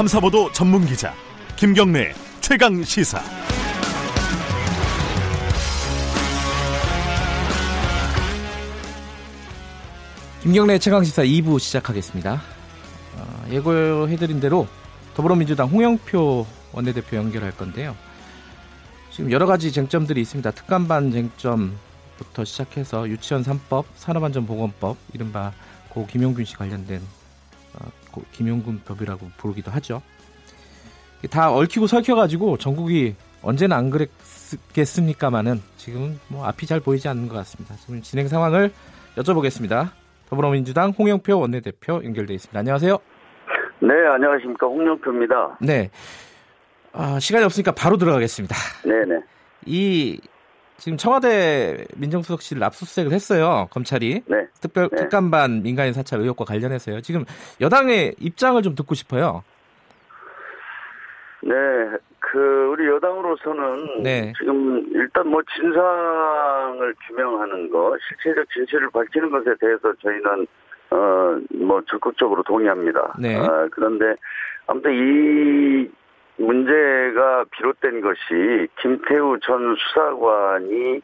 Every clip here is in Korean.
탐사보도 전문 기자 김경래 최강 시사. 김경래 최강 시사 2부 시작하겠습니다. 어, 예고해드린 대로 더불어민주당 홍영표 원내대표 연결할 건데요. 지금 여러 가지 쟁점들이 있습니다. 특감반 쟁점부터 시작해서 유치원 3법, 산업안전보건법, 이른바 고 김용균 씨 관련된 김용균 법이라고 부르기도 하죠. 다 얽히고 설켜가지고 전국이 언제나 안 그랬겠습니까마는 지금 뭐 앞이 잘 보이지 않는 것 같습니다. 지금 진행 상황을 여쭤보겠습니다. 더불어민주당 홍영표 원내대표 연결돼 있습니다. 안녕하세요. 네, 안녕하십니까. 홍영표입니다. 네. 아, 시간이 없으니까 바로 들어가겠습니다. 네 네. 이 지금 청와대 민정수석실 압수수색을 했어요. 검찰이. 네. 특별 네. 특감반 민간인 사찰 의혹과 관련해서요. 지금 여당의 입장을 좀 듣고 싶어요. 네, 그, 우리 여당으로서는 네. 지금 일단 뭐 진상을 규명하는 것, 실체적 진실을 밝히는 것에 대해서 저희는, 어, 뭐 적극적으로 동의합니다. 네. 아, 그런데 아무튼 이 문제가 비롯된 것이 김태우 전 수사관이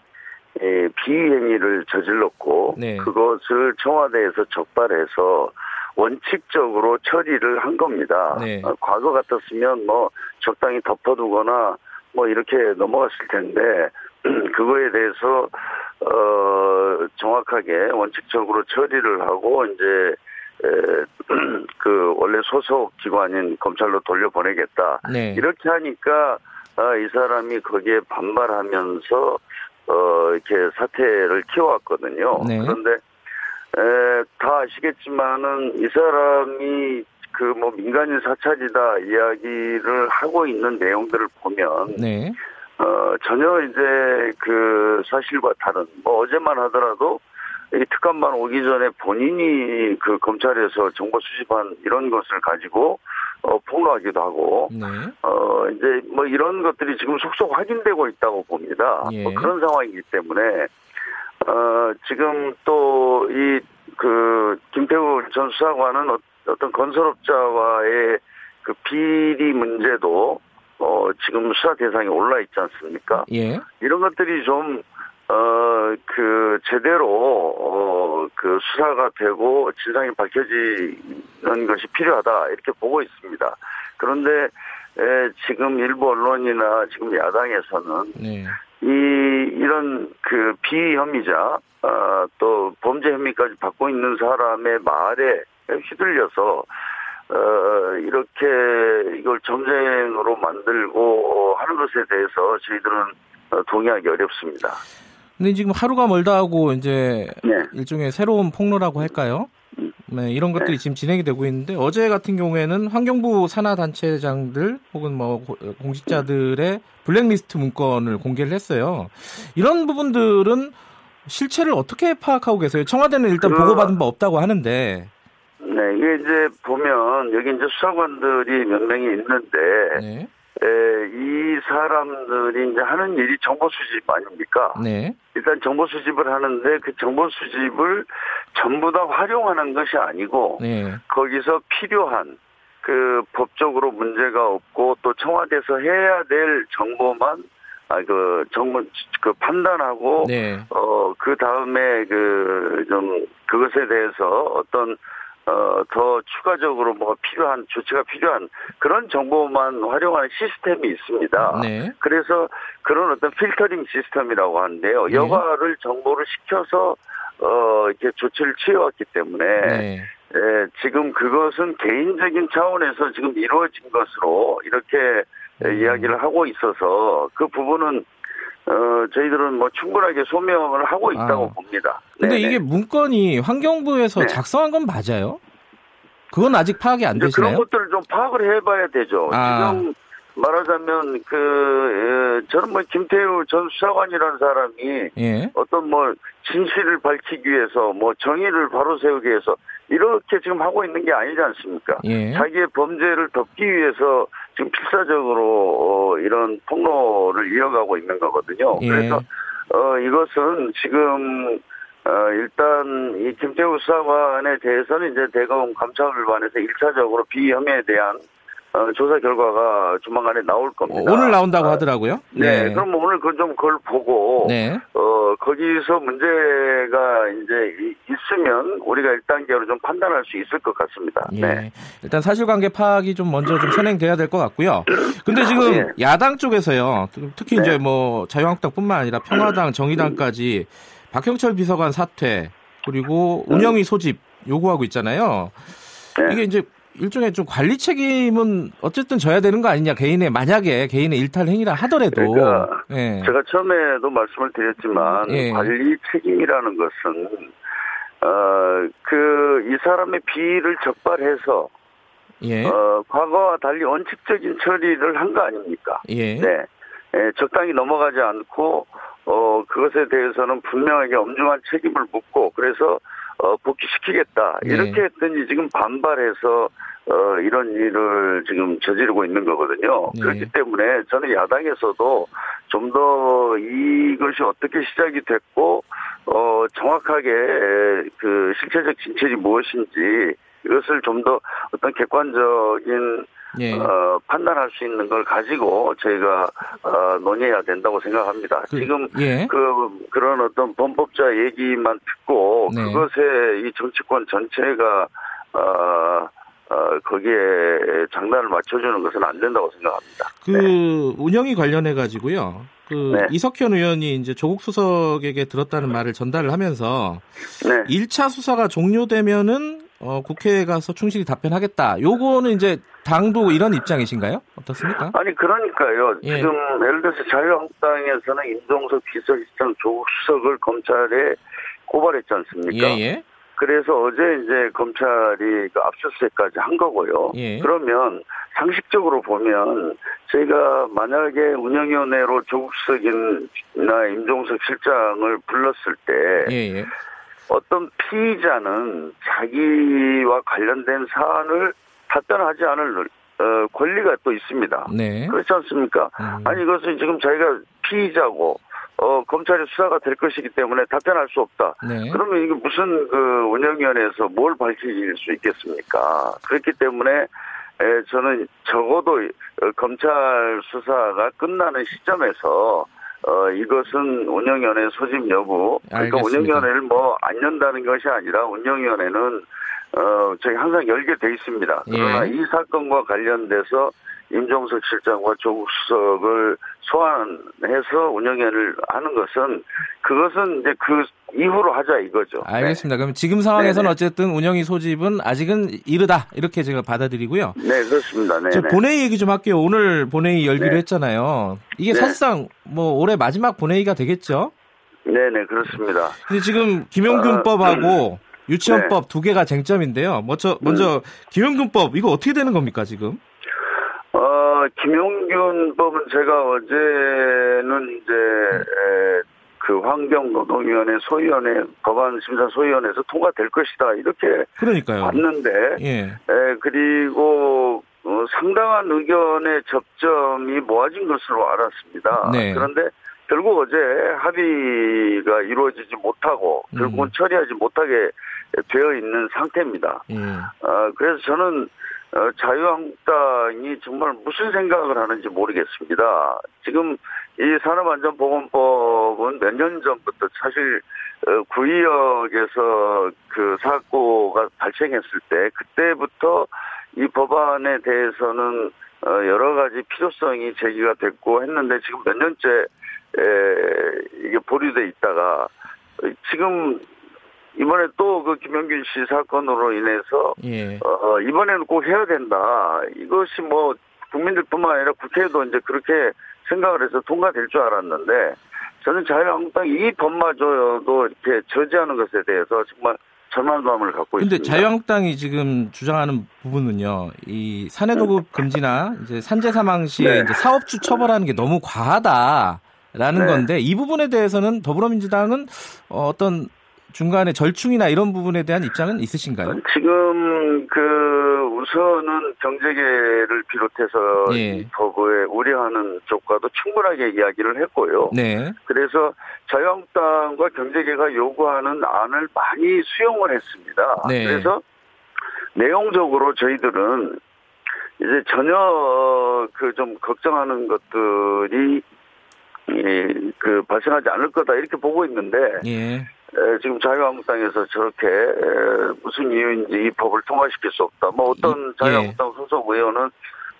에, 비행위를 저질렀고 네. 그것을 청와대에서 적발해서 원칙적으로 처리를 한 겁니다. 네. 어, 과거 같았으면 뭐 적당히 덮어두거나 뭐 이렇게 넘어갔을 텐데 그거에 대해서 어 정확하게 원칙적으로 처리를 하고 이제 에, 그 원래 소속 기관인 검찰로 돌려보내겠다. 네. 이렇게 하니까 아, 이 사람이 거기에 반발하면서 어 이렇게 사태를 키워왔거든요. 네. 그런데 에, 다 아시겠지만은 이 사람이 그 뭐 민간인 사찰이다 이야기를 하고 있는 내용들을 보면 네. 어 전혀 이제 그 사실과 다른 뭐 어제만 하더라도 이 특감반 오기 전에 본인이 그 검찰에서 정보 수집한 이런 것을 가지고 어 폭로하기도 하고 네. 어 이제 뭐 이런 것들이 지금 속속 확인되고 있다고 봅니다. 예. 뭐 그런 상황이기 때문에 어 지금 또 이 그 김태우 전 수사관은 어- 어떤 건설업자와의 그 비리 문제도 어 지금 수사 대상에 올라 있지 않습니까? 예. 이런 것들이 좀, 어, 그, 제대로, 어, 그 수사가 되고 진상이 밝혀지는 것이 필요하다. 이렇게 보고 있습니다. 그런데, 에, 지금 일부 언론이나 지금 야당에서는 네. 이, 이런 그 비혐의자, 어, 또 범죄 혐의까지 받고 있는 사람의 말에 휘둘려서, 어, 이렇게 이걸 정쟁으로 만들고 하는 것에 대해서 저희들은 어, 동의하기 어렵습니다. 근데 지금 하루가 멀다 하고 이제 네. 일종의 새로운 폭로라고 할까요? 네, 이런 것들이 지금 진행이 되고 있는데 어제 같은 경우에는 환경부 산하 단체장들 혹은 뭐 고- 공직자들의 블랙리스트 문건을 공개를 했어요. 이런 부분들은 실체를 어떻게 파악하고 계세요? 청와대는 일단 그- 보고받은 바 없다고 하는데. 네, 이게 이제 보면 여기 이제 수사관들이 몇 명이 있는데 네. 에, 이 사람들이 이제 하는 일이 정보 수집 아닙니까? 네. 일단 정보 수집을 하는데 그 정보 수집을 전부 다 활용하는 것이 아니고 네. 거기서 필요한 그 법적으로 문제가 없고 또 청와대에서 해야 될 정보만 아그 정보 그 판단하고 네. 어그 다음에 그 좀 그것에 대해서 어떤 어 더 추가적으로 뭐가 필요한 조치가 필요한 그런 정보만 활용하는 시스템이 있습니다. 네. 그래서 그런 어떤 필터링 시스템이라고 하는데요. 네. 여과를 정보를 시켜서 어 이렇게 조치를 취해왔기 때문에 네. 예, 지금 그것은 개인적인 차원에서 지금 이루어진 것으로 이렇게 예, 음. 이야기를 하고 있어서 그 부분은 어 저희들은 뭐 충분하게 소명을 하고 있다고 아. 봅니다. 근데 네네. 이게 문건이 환경부에서 네. 작성한 건 맞아요? 그건 아직 파악이 안 이제 그런 되시나요? 것들을 좀 파악을 해봐야 되죠. 아. 지금 말하자면 그 에, 저는 뭐 김태우 전 수사관이라는 사람이 예. 어떤 뭐 진실을 밝히기 위해서 뭐 정의를 바로 세우기 위해서 이렇게 지금 하고 있는 게 아니지 않습니까? 예. 자기의 범죄를 덮기 위해서 지금 필사적으로 어, 이런 폭로를 이어가고 있는 거거든요. 예. 그래서 어 이것은 지금 어 일단 이 김태우 수사관에 대해서는 이제 대검 감찰관에서 일차적으로 비혐의에 대한 어, 조사 결과가 조만간에 나올 겁니다. 오늘 나온다고 하더라고요. 네, 네. 그럼 오늘 그좀 그걸 보고 네. 어 거기서 문제가 이제 있으면 우리가 1단계로 좀 판단할 수 있을 것 같습니다. 예. 네. 일단 사실관계 파악이 좀 먼저 좀 선행돼야 될 것 같고요. 근데 지금 네. 야당 쪽에서요. 특히 이제 네. 뭐 자유한국당뿐만 아니라 평화당, 정의당까지 박형철 비서관 사퇴 그리고 운영위 소집 요구하고 있잖아요. 네. 이게 이제 일종의 좀 관리 책임은 어쨌든 져야 되는 거 아니냐 개인의 만약에 개인의 일탈 행위라 하더라도 그러니까 예. 제가 처음에도 말씀을 드렸지만 예. 관리 책임이라는 것은 어 그 이 사람의 비위를 적발해서 예. 어 과거와 달리 원칙적인 처리를 한 거 아닙니까? 예. 네. 예, 적당히 넘어가지 않고 어 그것에 대해서는 분명하게 엄중한 책임을 묻고 그래서 어, 복귀시키겠다. 네. 이렇게 했더니 지금 반발해서 어, 이런 일을 지금 저지르고 있는 거거든요. 네. 그렇기 때문에 저는 야당에서도 좀 더 이것이 어떻게 시작이 됐고, 어, 정확하게 그 실체적 진실이 무엇인지 이것을 좀 더 어떤 객관적인 예. 어, 판단할 수 있는 걸 가지고 저희가 어, 논의해야 된다고 생각합니다. 그, 지금 예. 그 그런 어떤 범법자 얘기만 듣고 네. 그것에 이 정치권 전체가 어, 어, 거기에 장단을 맞춰주는 것은 안 된다고 생각합니다. 그 네. 운영이 관련해 가지고요. 그 네. 이석현 의원이 이제 조국 수석에게 들었다는 말을 전달을 하면서 네. 1차 수사가 종료되면은 어, 국회에 가서 충실히 답변하겠다. 요거는 이제 당도 이런 입장이신가요? 어떻습니까? 아니 그러니까요. 예. 지금 예를 들어서 자유한국당에서는 임종석 비서실장 조국 수석을 검찰에 고발했지 않습니까? 예, 예. 그래서 어제 이제 검찰이 그 압수수색까지 한 거고요. 예. 그러면 상식적으로 보면 저희가 만약에 운영위원회로 조국 수석이나 임종석 실장을 불렀을 때 예, 예. 어떤 피의자는 자기와 관련된 사안을 답변하지 않을 어, 권리가 또 있습니다. 네. 그렇지 않습니까? 음. 아니 이것은 지금 자기가 피의자고 어, 검찰의 수사가 될 것이기 때문에 답변할 수 없다. 네. 그러면 이게 무슨 그 운영위원회에서 뭘 밝힐 수 있겠습니까? 그렇기 때문에 에, 저는 적어도 어, 검찰 수사가 끝나는 시점에서 어, 이것은 운영위원회 소집 여부. 그러니까 운영위원회를 뭐 안 연다는 것이 아니라 운영위원회는 어, 저희 항상 열게 돼 있습니다. 그러나 예. 이 사건과 관련돼서 임종석 실장과 조국 수석을 소환해서 운영회를 하는 것은 그것은 이제 그 이후로 하자 이거죠. 알겠습니다. 네. 그럼 지금 상황에서는 네네. 어쨌든 운영위 소집은 아직은 이르다 이렇게 제가 받아들이고요. 네 그렇습니다. 네. 본회의 얘기 좀 할게요. 오늘 본회의 열기로 네. 했잖아요. 이게 네. 사실상 뭐 올해 마지막 본회의가 되겠죠? 네네 그렇습니다. 근데 지금 김용균법하고 어, 음. 유치원법 네. 두 개가 쟁점인데요. 먼저 먼저 음. 김용균법 이거 어떻게 되는 겁니까 지금? 어, 김용균 법은 제가 어제는 이제 에, 그 환경노동위원회 소위원회 법안 심사 소위원회에서 통과될 것이다 이렇게 그러니까요. 봤는데 예. 에, 그리고 어, 상당한 의견의 접점이 모아진 것으로 알았습니다. 네. 그런데 결국 어제 합의가 이루어지지 못하고 결국은 음. 처리하지 못하게 되어 있는 상태입니다. 음. 어, 그래서 저는 어, 자유한국당이 정말 무슨 생각을 하는지 모르겠습니다. 지금 이 산업안전보건법은 몇 년 전부터 사실 어, 구의역에서 그 사고가 발생했을 때 그때부터 이 법안에 대해서는 어, 여러 가지 필요성이 제기가 됐고 했는데 지금 몇 년째 이게 보류돼 있다가 지금 이번에 또 그 김영균 씨 사건으로 인해서 예. 어, 이번에는 꼭 해야 된다. 이것이 뭐 국민들뿐만 아니라 국회도 이제 그렇게 생각을 해서 통과될 줄 알았는데 저는 자유한국당 이 법마저도 이렇게 저지하는 것에 대해서 정말 절망 감을 갖고 근데 있습니다. 자유한국당이 지금 주장하는 부분은요, 이 산해도급 금지나 이제 산재 사망 시에 네. 사업주 처벌하는 게 너무 과하다라는 네. 건데 이 부분에 대해서는 더불어민주당은 어떤 중간에 절충이나 이런 부분에 대한 입장은 있으신가요? 지금 그 우선은 경제계를 비롯해서 네. 이 법에 우려하는 쪽과도 충분하게 이야기를 했고요. 네. 그래서 자유한국당과 경제계가 요구하는 안을 많이 수용을 했습니다. 네. 그래서 내용적으로 저희들은 이제 전혀 그 좀 걱정하는 것들이 이, 그 발생하지 않을 거다 이렇게 보고 있는데 예. 에, 지금 자유한국당에서 저렇게 에, 무슨 이유인지 이 법을 통과시킬 수 없다. 뭐 어떤 예. 자유한국당 소속 의원은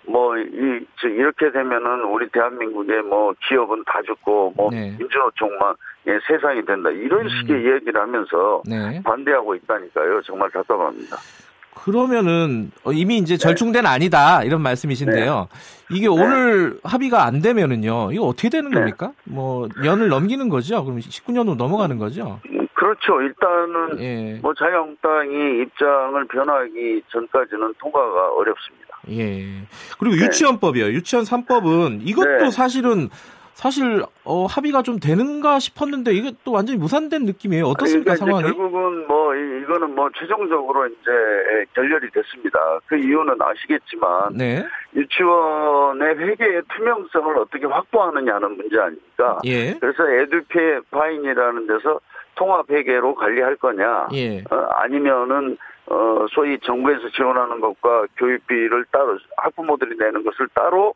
뭐 이, 즉 이렇게 되면은 우리 대한민국의 뭐 기업은 다 죽고 뭐 네. 민주노총만 예, 세상이 된다 이런 음. 식의 이야기를 하면서 네. 반대하고 있다니까요. 정말 답답합니다. 그러면은 어, 이미 이제 절충된 아니다 이런 말씀이신데요. 이게 오늘 합의가 안 되면은요. 이거 어떻게 되는 네. 겁니까? 뭐 년을 넘기는 거죠. 그럼 19년으로 넘어가는 거죠. 음, 그렇죠. 일단은 예. 뭐 자유한국당이 입장을 변하기 전까지는 통과가 어렵습니다. 예. 그리고 네. 유치원법이요. 유치원 3법은 이것도 네. 사실은 사실 어, 합의가 좀 되는가 싶었는데 이게 또 완전히 무산된 느낌이에요. 어떻습니까 그러니까 상황이? 결국은 뭐 이- 이거는 뭐 최종적으로 이제 결렬이 됐습니다. 그 이유는 아시겠지만 네. 유치원의 회계의 투명성을 어떻게 확보하느냐는 문제 아닙니까? 예. 그래서 에듀페 파인이라는 데서 통합 회계로 관리할 거냐? 예. 어, 아니면은 어 소위 정부에서 지원하는 것과 교육비를 따로 학부모들이 내는 것을 따로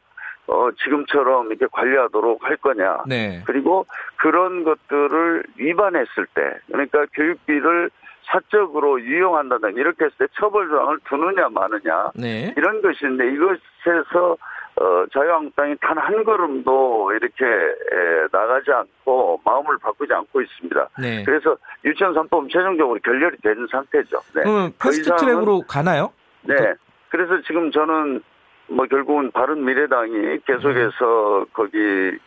어 지금처럼 이렇게 관리하도록 할 거냐? 네. 그리고 그런 것들을 위반했을 때, 그러니까 교육비를 사적으로 유용한다든가 이렇게 했을 때 처벌 조항을 두느냐 마느냐 네. 이런 것인데 이것에서 어, 자유한국당이 단 한 걸음도 이렇게 에, 나가지 않고 마음을 바꾸지 않고 있습니다. 네. 그래서 유치원 3법 최종적으로 결렬이 된 상태죠. 네. 그러면 그 fast 이상은- track으로 가나요? 네. 그래서 지금 저는 뭐 결국은 바른미래당이 계속해서 거기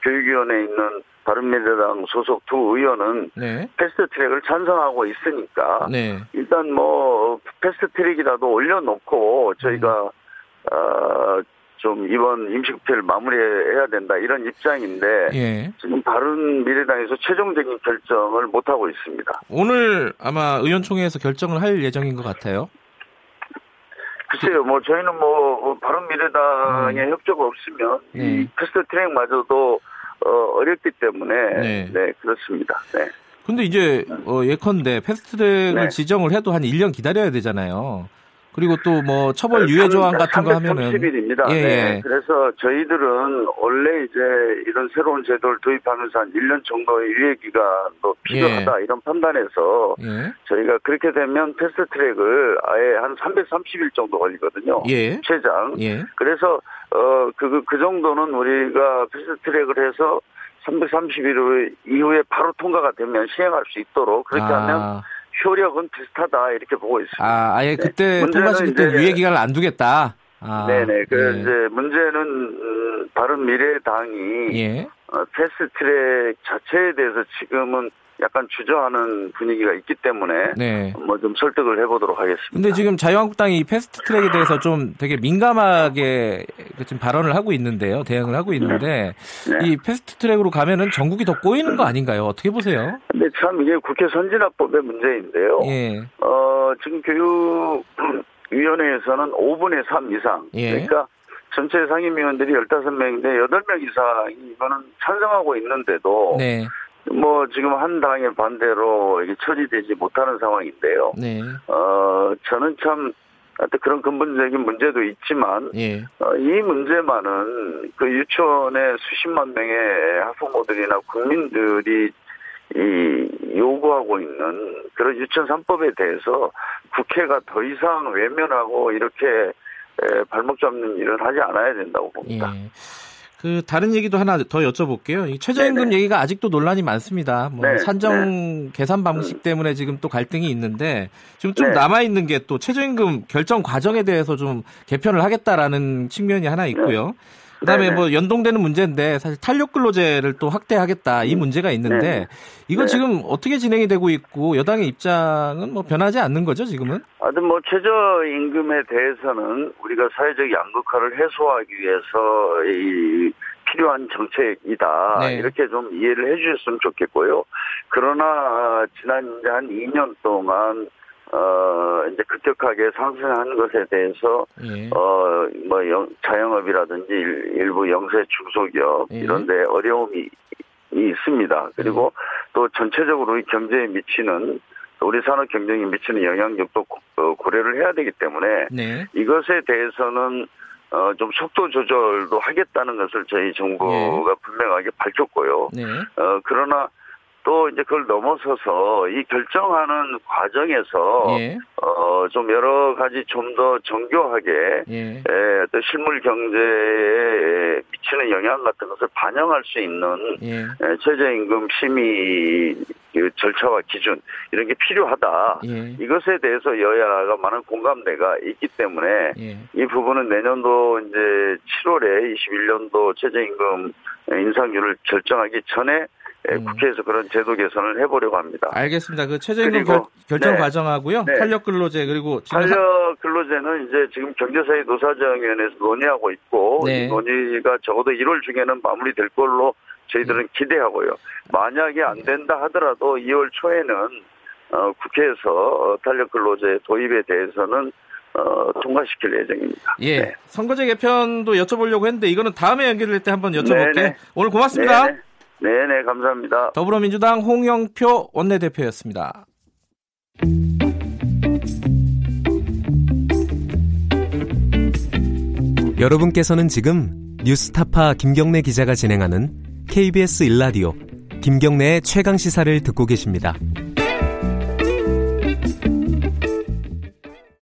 교육위원회에 있는 바른미래당 소속 두 의원은 네. fast track을 찬성하고 있으니까 네. 일단 뭐 fast track이라도 올려놓고 저희가 어, 좀 이번 임시국회를 마무리해야 된다 이런 입장인데 예. 지금 바른 미래당에서 최종적인 결정을 못 하고 있습니다. 오늘 아마 의원총회에서 결정을 할 예정인 것 같아요. 글쎄요, 뭐 저희는 뭐 바른 미래당의 협조가 없으면 음. 네. 이 fast track마저도 어, 어렵기 때문에 네. 네, 그렇습니다. 네. 근데 이제 어, 예컨대 패스트트랙을 네. 지정을 해도 한 1년 기다려야 되잖아요. 그리고 또 뭐 처벌 유예 조항 같은 거 하면은 330일입니다. 예, 네. 예. 그래서 저희들은 원래 이제 이런 새로운 제도를 도입하면서 한 1년 정도의 유예 기간도 필요하다 이런 판단해서 예. 저희가 그렇게 되면 패스트 트랙을 아예 한 330일 정도 걸리거든요. 예. 최장. 예. 그래서 어그 그, 그 정도는 우리가 fast track을 해서 330일 이후에 바로 통과가 되면 시행할 수 있도록 그렇게 하면 아, 효력은 비슷하다 이렇게 보고 있습니다. 아, 아예 그때 문제는 통과시킬 때 유예 기간을 안 두겠다. 아, 네네. 그 예. 이제 문제는 음, 바른 미래당이 예. 어, fast track 자체에 대해서 지금은 약간 주저하는 분위기가 있기 때문에 네. 뭐 좀 설득을 해보도록 하겠습니다. 근데 지금 자유한국당이 이 fast track에 대해서 좀 되게 민감하게 그 지금 발언을 하고 있는데요. 대응을 하고 있는데 네. 이 fast track으로 가면은 정국이 더 꼬이는 거 아닌가요? 어떻게 보세요? 근데 참 이게 국회 선진화법의 문제인데요. 예. 어, 지금 교육위원회에서는 5분의 3 이상. 예. 그러니까 전체 상임위원들이 15명인데 8명 이상이 이거는 찬성하고 있는데도 네. 뭐 지금 한 당의 반대로 이게 처리되지 못하는 상황인데요. 네. 어, 저는 참 하여튼 그런 근본적인 문제도 있지만 예. 어, 이 문제만은 그 유치원의 수십만 명의 학부모들이나 국민들이 이 요구하고 있는 그런 유치원 3법에 대해서 국회가 더 이상 외면하고 이렇게 에, 발목 잡는 일은 하지 않아야 된다고 봅니다. 예. 그 다른 얘기도 하나 더 여쭤볼게요. 이 최저임금 네네. 얘기가 아직도 논란이 많습니다. 뭐 네, 산정 계산 방식 때문에 지금 또 갈등이 있는데 지금 좀 네. 남아 있는 게 또 최저임금 결정 과정에 대해서 좀 개편을 하겠다라는 측면이 하나 있고요. 그다음에 네네. 뭐 연동되는 문제인데 사실 탄력 근로제를 또 확대하겠다 이 문제가 있는데 네. 이거 네. 지금 어떻게 진행이 되고 있고 여당의 입장은 뭐 변하지 않는 거죠 지금은? 하여튼 뭐 최저 임금에 대해서는 우리가 사회적 양극화를 해소하기 위해서 이 필요한 정책이다 네. 이렇게 좀 이해를 해주셨으면 좋겠고요. 그러나 지난 한 2년 동안 어 이제 급격하게 상승한 것에 대해서 예. 어뭐 자영업이라든지 일- 일부 영세 중소기업 예. 이런데 어려움이 있습니다. 그리고 또 전체적으로 이 경제에 미치는 우리 산업 경쟁에 미치는 영향력도 고- 어, 고려를 해야 되기 때문에 네. 이것에 대해서는 어, 좀 속도 조절도 하겠다는 것을 저희 정부가 예. 분명하게 밝혔고요. 네. 어, 그러나 또 이제 그걸 넘어서서 이 결정하는 과정에서 예. 어, 좀 여러 가지 좀 더 정교하게 예. 에, 어떤 실물 경제에 미치는 영향 같은 것을 반영할 수 있는 예. 에, 최저임금 심의 그 절차와 기준 이런 게 필요하다. 예. 이것에 대해서 여야가 많은 공감대가 있기 때문에 예. 이 부분은 내년도 이제 7월에 21년도 최저임금 인상률을 결정하기 전에 에, 음. 국회에서 그런 제도 개선을 해보려고 합니다. 알겠습니다. 그 최저임금 결, 정 네. 과정하고요. 네. 탄력 근로제 그리고 지금 하- 탄력 근로제는 이제 지금 경제사회 노사정위원회에서 논의하고 있고 네. 이 논의가 적어도 1월 중에는 마무리될 걸로 저희들은 음. 기대하고요. 만약에 안 된다 하더라도 2월 초에는 어, 국회에서 어, 탄력 근로제 도입에 대해서는 어, 통과시킬 예정입니다. 예. 네. 선거제 개편도 여쭤보려고 했는데 이거는 다음에 연결될 때 한번 여쭤볼게. 네네. 오늘 고맙습니다. 네네. 네네 감사합니다. 더불어민주당 홍영표 원내대표였습니다. 여러분께서는 지금 뉴스타파 김경래 기자가 진행하는 KBS 일라디오 김경래의 최강 시사를 듣고 계십니다.